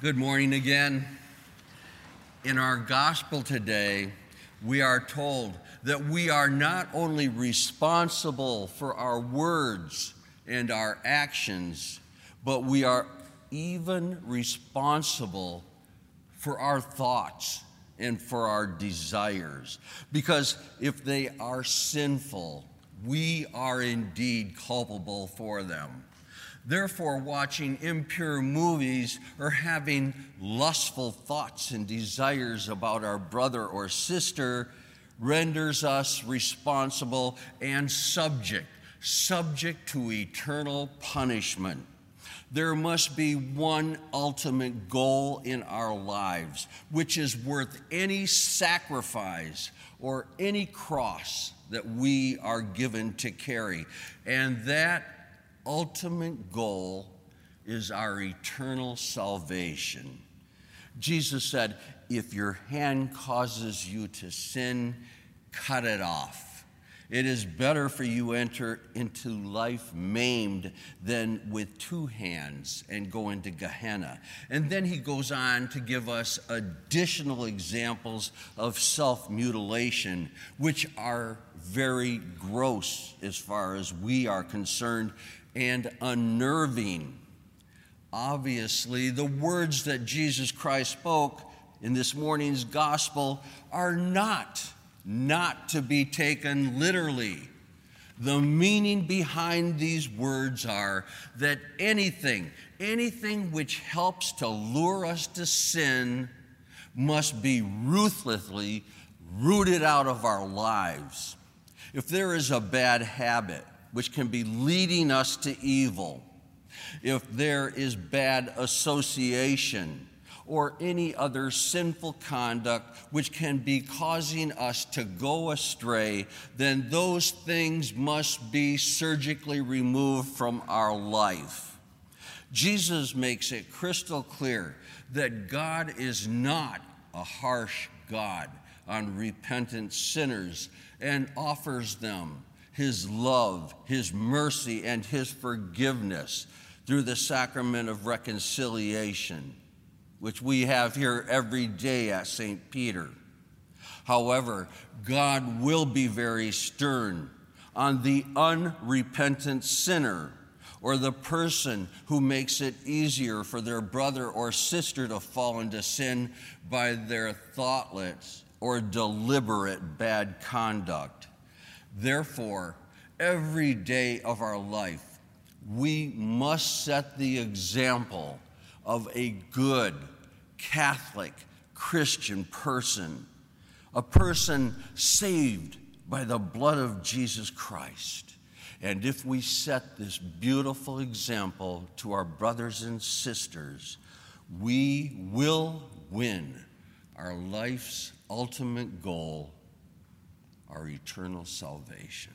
Good morning again. In our gospel today, we are told that we are not only responsible for our words and our actions, but we are even responsible for our thoughts and for our desires. Because if they are sinful, we are indeed culpable for them. Therefore, watching impure movies or having lustful thoughts and desires about our brother or sister renders us responsible and subject, subject to eternal punishment. There must be one ultimate goal in our lives, which is worth any sacrifice or any cross that we are given to carry. And that ultimate goal is our eternal salvation. Jesus said, If your hand causes you to sin, cut it off. It is better for you enter into life maimed than with two hands and go into Gehenna. And then he goes on to give us additional examples of self mutilation, which are very gross as far as we are concerned and unnerving. Obviously, the words that Jesus Christ spoke in this morning's gospel are not not to be taken literally. The meaning behind these words are that anything, anything which helps to lure us to sin must be ruthlessly rooted out of our lives. If there is a bad habit, which can be leading us to evil, if there is bad association, or any other sinful conduct which can be causing us to go astray, then those things must be surgically removed from our life. Jesus makes it crystal clear that God is not a harsh God on repentant sinners and offers them his love, His mercy, and His forgiveness through the sacrament of reconciliation, which we have here every day at St. Peter. However, God will be very stern on the unrepentant sinner or the person who makes it easier for their brother or sister to fall into sin by their thoughtless or deliberate bad conduct. Therefore, every day of our life, we must set the example of a good Catholic Christian person, a person saved by the blood of Jesus Christ. And if we set this beautiful example to our brothers and sisters, we will win our life's ultimate goal our eternal salvation.